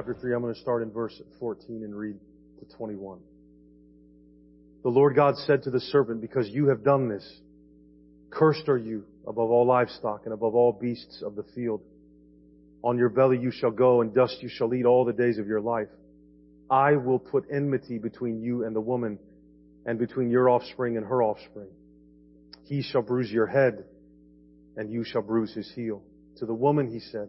chapter 3, I'm going to start in verse 14 and read to 21. The Lord God said to the serpent, because you have done this, cursed are you above all livestock and above all beasts of the field. On your belly you shall go and dust you shall eat all the days of your life. I will put enmity between you and the woman and between your offspring and her offspring. He shall bruise your head and you shall bruise his heel. To the woman he said,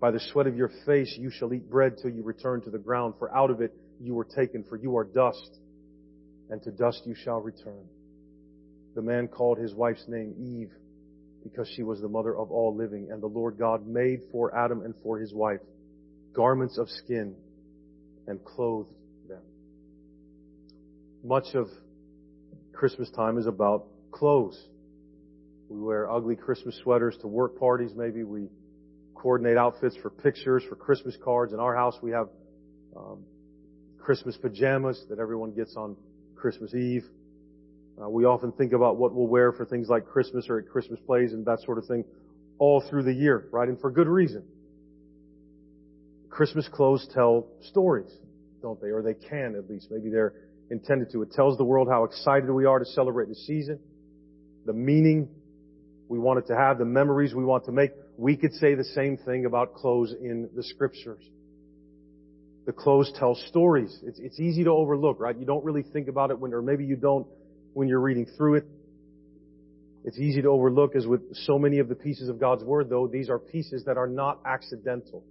By the sweat of your face you shall eat bread till you return to the ground, for out of it you were taken, for you are dust, and to dust you shall return. The man called his wife's name Eve, because she was the mother of all living, and the Lord God made for Adam and for his wife garments of skin and clothed them. Much of Christmas time is about clothes. We wear ugly Christmas sweaters to work parties, maybe we coordinate outfits for pictures, for Christmas cards. In our house, we have um, Christmas pajamas that everyone gets on Christmas Eve. Uh, we often think about what we'll wear for things like Christmas or at Christmas plays and that sort of thing all through the year, right? And for good reason. Christmas clothes tell stories, don't they? Or they can at least. Maybe they're intended to. It tells the world how excited we are to celebrate the season, the meaning we want it to have, the memories we want to make. We could say the same thing about clothes in the scriptures. The clothes tell stories. It's, it's easy to overlook, right? You don't really think about it when, or maybe you don't when you're reading through it. It's easy to overlook as with so many of the pieces of God's Word though, these are pieces that are not accidental.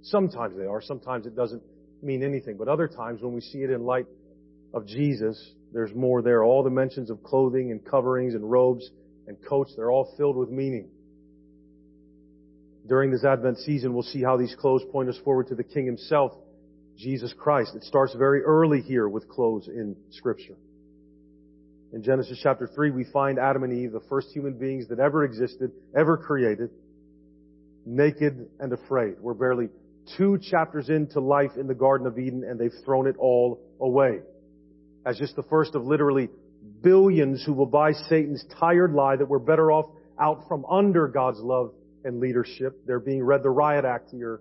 Sometimes they are, sometimes it doesn't mean anything, but other times when we see it in light of Jesus, there's more there. All the mentions of clothing and coverings and robes and coats, they're all filled with meaning. During this Advent season, we'll see how these clothes point us forward to the King himself, Jesus Christ. It starts very early here with clothes in Scripture. In Genesis chapter 3, we find Adam and Eve, the first human beings that ever existed, ever created, naked and afraid. We're barely two chapters into life in the Garden of Eden and they've thrown it all away. As just the first of literally billions who will buy Satan's tired lie that we're better off out from under God's love and leadership. They're being read the riot act here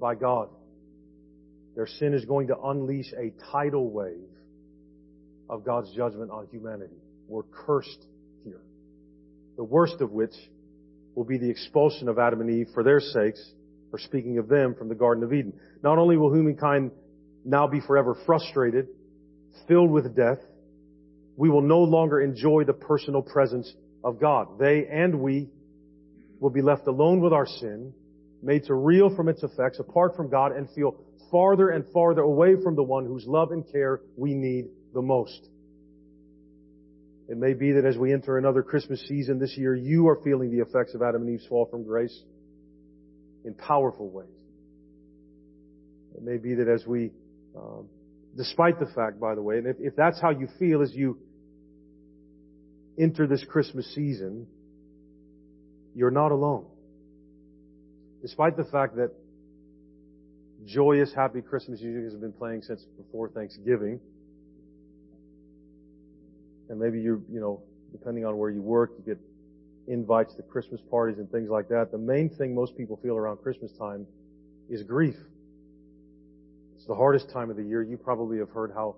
by God. Their sin is going to unleash a tidal wave of God's judgment on humanity. We're cursed here. The worst of which will be the expulsion of Adam and Eve for their sakes, for speaking of them from the Garden of Eden. Not only will humankind now be forever frustrated, filled with death, we will no longer enjoy the personal presence of God. They and we will be left alone with our sin, made to reel from its effects, apart from God, and feel farther and farther away from the one whose love and care we need the most. It may be that as we enter another Christmas season this year, you are feeling the effects of Adam and Eve's fall from grace in powerful ways. It may be that as we, um, despite the fact, by the way, and if, if that's how you feel as you enter this Christmas season, you're not alone. Despite the fact that joyous, happy Christmas music has been playing since before Thanksgiving, and maybe you, you know, depending on where you work, you get invites to Christmas parties and things like that. The main thing most people feel around Christmas time is grief. It's the hardest time of the year. You probably have heard how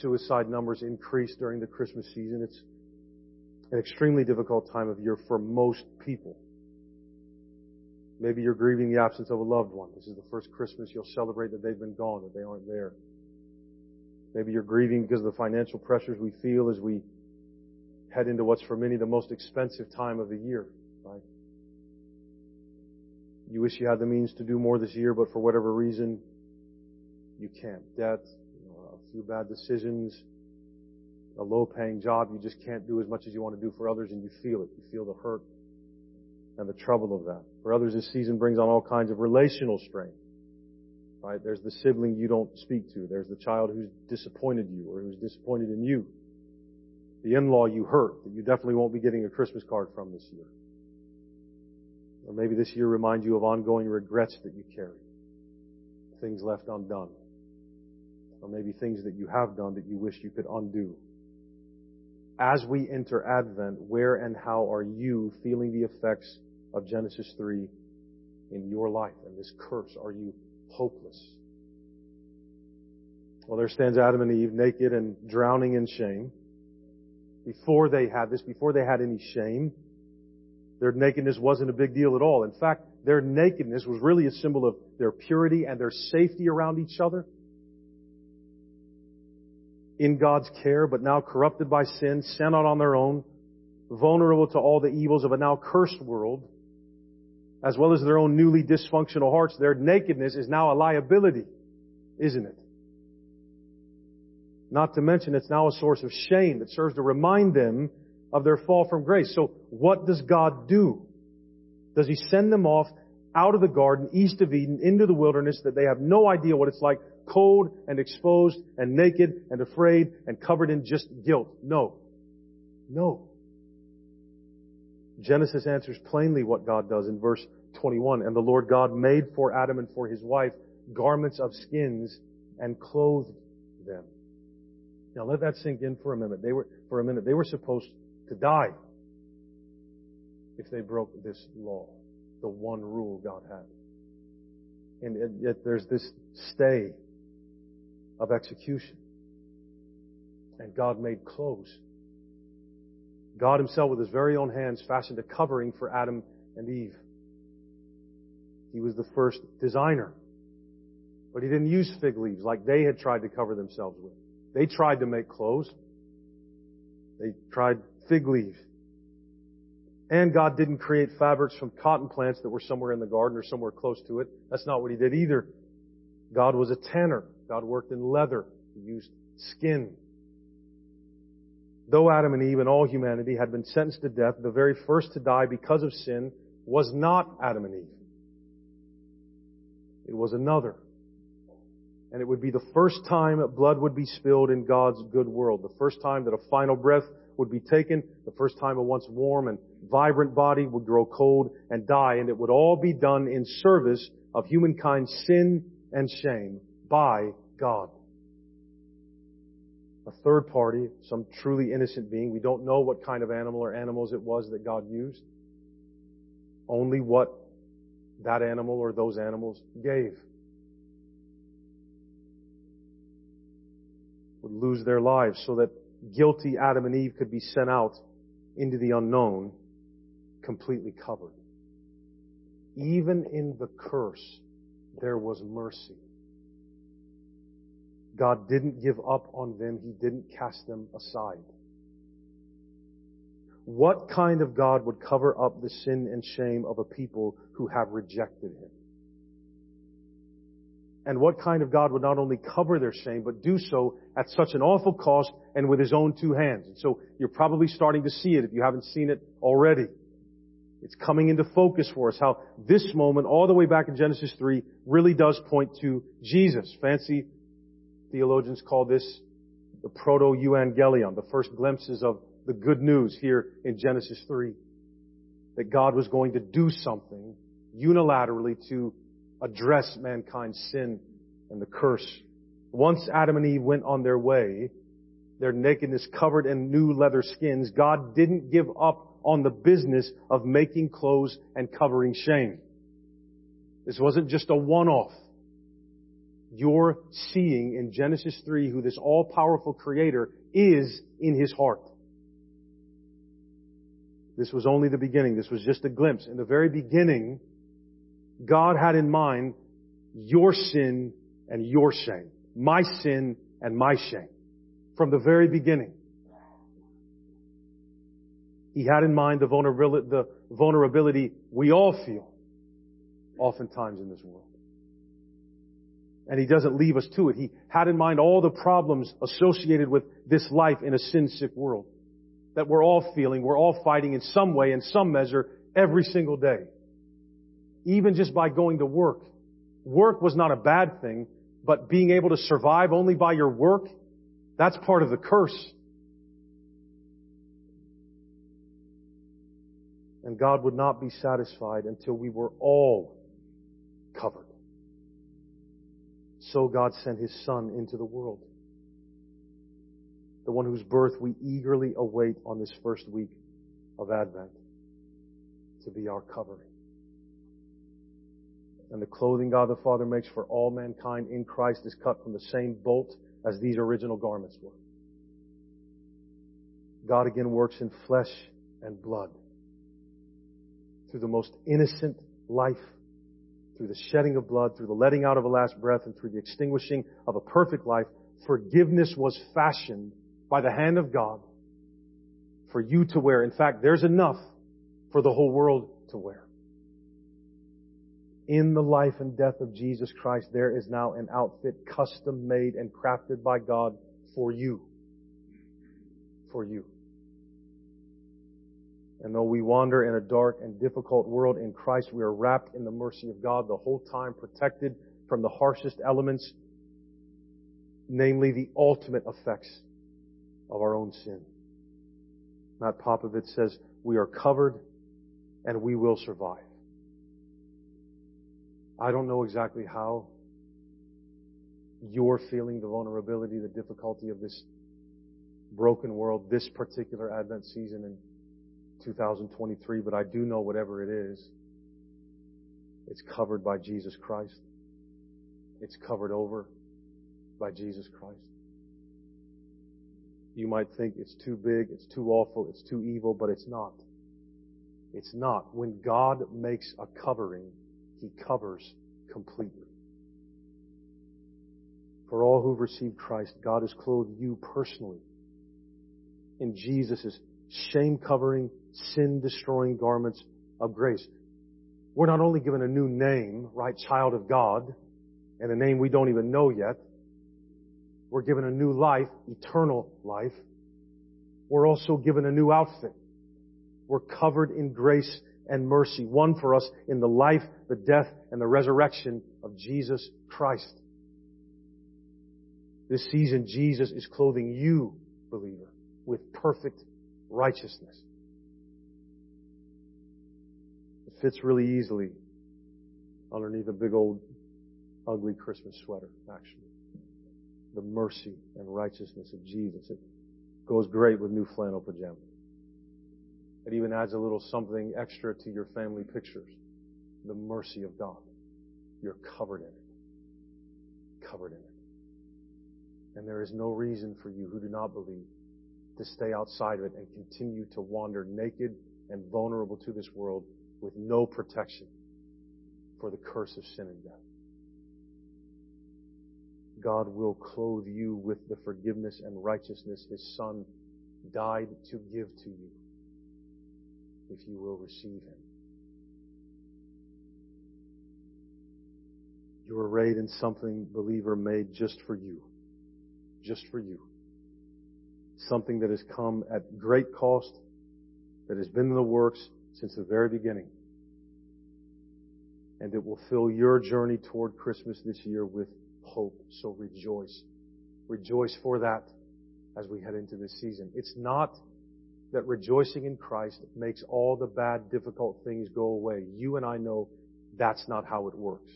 suicide numbers increase during the Christmas season. It's an extremely difficult time of year for most people. Maybe you're grieving the absence of a loved one. This is the first Christmas you'll celebrate that they've been gone, that they aren't there. Maybe you're grieving because of the financial pressures we feel as we head into what's for many the most expensive time of the year, right? You wish you had the means to do more this year, but for whatever reason, you can't. Debt, you know, a few bad decisions, a low paying job, you just can't do as much as you want to do for others and you feel it. You feel the hurt and the trouble of that. For others, this season brings on all kinds of relational strain. Right? There's the sibling you don't speak to. There's the child who's disappointed you or who's disappointed in you. The in-law you hurt that you definitely won't be getting a Christmas card from this year. Or maybe this year reminds you of ongoing regrets that you carry. Things left undone. Or maybe things that you have done that you wish you could undo. As we enter Advent, where and how are you feeling the effects of Genesis 3 in your life and this curse? Are you hopeless? Well, there stands Adam and Eve naked and drowning in shame. Before they had this, before they had any shame, their nakedness wasn't a big deal at all. In fact, their nakedness was really a symbol of their purity and their safety around each other. In God's care, but now corrupted by sin, sent out on their own, vulnerable to all the evils of a now cursed world, as well as their own newly dysfunctional hearts, their nakedness is now a liability, isn't it? Not to mention it's now a source of shame that serves to remind them of their fall from grace. So what does God do? Does He send them off out of the garden, east of Eden, into the wilderness that they have no idea what it's like, cold and exposed and naked and afraid and covered in just guilt? No. No. Genesis answers plainly what God does in verse 21. And the Lord God made for Adam and for his wife garments of skins and clothed them. Now let that sink in for a minute. They were, for a minute, they were supposed to die if they broke this law, the one rule God had. And yet there's this stay of execution. And God made clothes. God himself with his very own hands fashioned a covering for Adam and Eve. He was the first designer. But he didn't use fig leaves like they had tried to cover themselves with. They tried to make clothes. They tried fig leaves. And God didn't create fabrics from cotton plants that were somewhere in the garden or somewhere close to it. That's not what He did either. God was a tanner. God worked in leather. He used skin. Though Adam and Eve and all humanity had been sentenced to death, the very first to die because of sin was not Adam and Eve. It was another. And it would be the first time that blood would be spilled in God's good world. The first time that a final breath would be taken. The first time a once warm and vibrant body would grow cold and die. And it would all be done in service of humankind's sin and shame by God. A third party, some truly innocent being. We don't know what kind of animal or animals it was that God used. Only what that animal or those animals gave. Would lose their lives so that guilty Adam and Eve could be sent out into the unknown completely covered. Even in the curse, there was mercy. God didn't give up on them. He didn't cast them aside. What kind of God would cover up the sin and shame of a people who have rejected Him? And what kind of God would not only cover their shame, but do so at such an awful cost and with His own two hands? And so you're probably starting to see it if you haven't seen it already. It's coming into focus for us how this moment, all the way back in Genesis 3, really does point to Jesus. Fancy theologians call this the proto-evangelion, the first glimpses of the good news here in Genesis 3. That God was going to do something unilaterally to address mankind's sin and the curse. Once Adam and Eve went on their way, their nakedness covered in new leather skins, God didn't give up on the business of making clothes and covering shame. This wasn't just a one-off. You're seeing in Genesis 3 who this all-powerful creator is in his heart. This was only the beginning. This was just a glimpse. In the very beginning, God had in mind your sin and your shame. My sin and my shame. From the very beginning. He had in mind the vulnerability, the vulnerability we all feel oftentimes in this world. And He doesn't leave us to it. He had in mind all the problems associated with this life in a sin-sick world that we're all feeling, we're all fighting in some way, in some measure, every single day even just by going to work work was not a bad thing, but being able to survive only by your work, that's part of the curse. And God would not be satisfied until we were all covered. So God sent His Son into the world. The one whose birth we eagerly await on this first week of Advent to be our covering. And the clothing God the Father makes for all mankind in Christ is cut from the same bolt as these original garments were. God again works in flesh and blood through the most innocent life, through the shedding of blood, through the letting out of a last breath, and through the extinguishing of a perfect life, forgiveness was fashioned by the hand of God for you to wear. In fact, there's enough for the whole world to wear. In the life and death of Jesus Christ, there is now an outfit custom made and crafted by God for you. For you. And though we wander in a dark and difficult world in Christ, we are wrapped in the mercy of God the whole time, protected from the harshest elements, namely the ultimate effects of our own sin. Matt Popovits says, we are covered and we will survive. I don't know exactly how you're feeling the vulnerability, the difficulty of this broken world, this particular Advent season in 2023, but I do know whatever it is, it's covered by Jesus Christ. It's covered over by Jesus Christ. You might think it's too big, it's too awful, it's too evil, but it's not. It's not. When God makes a covering, He covers completely. For all who've received Christ, God has clothed you personally in Jesus' shame covering, sin destroying garments of grace. We're not only given a new name, right, child of God, and a name we don't even know yet. We're given a new life, eternal life. We're also given a new outfit. We're covered in grace and mercy, won for us in the life, the death, and the resurrection of Jesus Christ. This season, Jesus is clothing you, believer, with perfect righteousness. Fits really easily underneath a big old ugly Christmas sweater, actually. The mercy and righteousness of Jesus. It goes great with new flannel pajamas. It even adds a little something extra to your family pictures. The mercy of God. You're covered in it. Covered in it. And there is no reason for you who do not believe to stay outside of it and continue to wander naked and vulnerable to this world with no protection for the curse of sin and death. God will clothe you with the forgiveness and righteousness His Son died to give to you if you will receive Him. You're arrayed in something, believer, made just for you. Just for you. Something that has come at great cost, that has been in the works since the very beginning. And it will fill your journey toward Christmas this year with hope. So rejoice. Rejoice for that as we head into this season. It's not that rejoicing in Christ makes all the bad, difficult things go away. You and I know that's not how it works.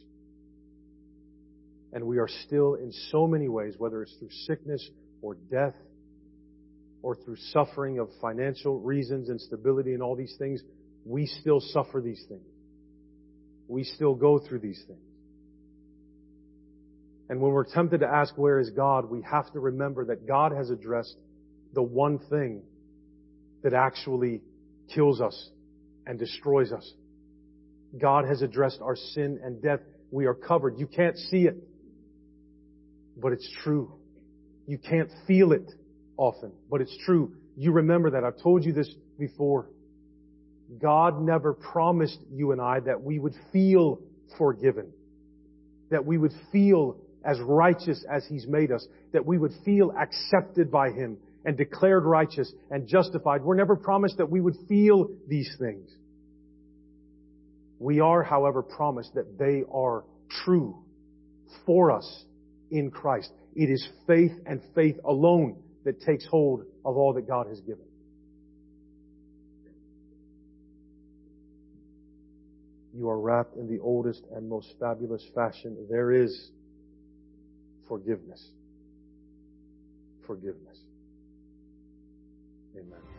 And we are still in so many ways, whether it's through sickness or death or through suffering of financial reasons, instability and all these things, we still suffer these things. We still go through these things. And when we're tempted to ask where is God, we have to remember that God has addressed the one thing that actually kills us and destroys us. God has addressed our sin and death. We are covered. You can't see it, but it's true. You can't feel it often, but it's true. You remember that. I've told you this before. God never promised you and I that we would feel forgiven, that we would feel as righteous as He's made us, that we would feel accepted by Him, and declared righteous and justified. We're never promised that we would feel these things. We are, however, promised that they are true for us in Christ. It is faith and faith alone that takes hold of all that God has given. You are wrapped in the oldest and most fabulous fashion. There is forgiveness. Forgiveness. Amen.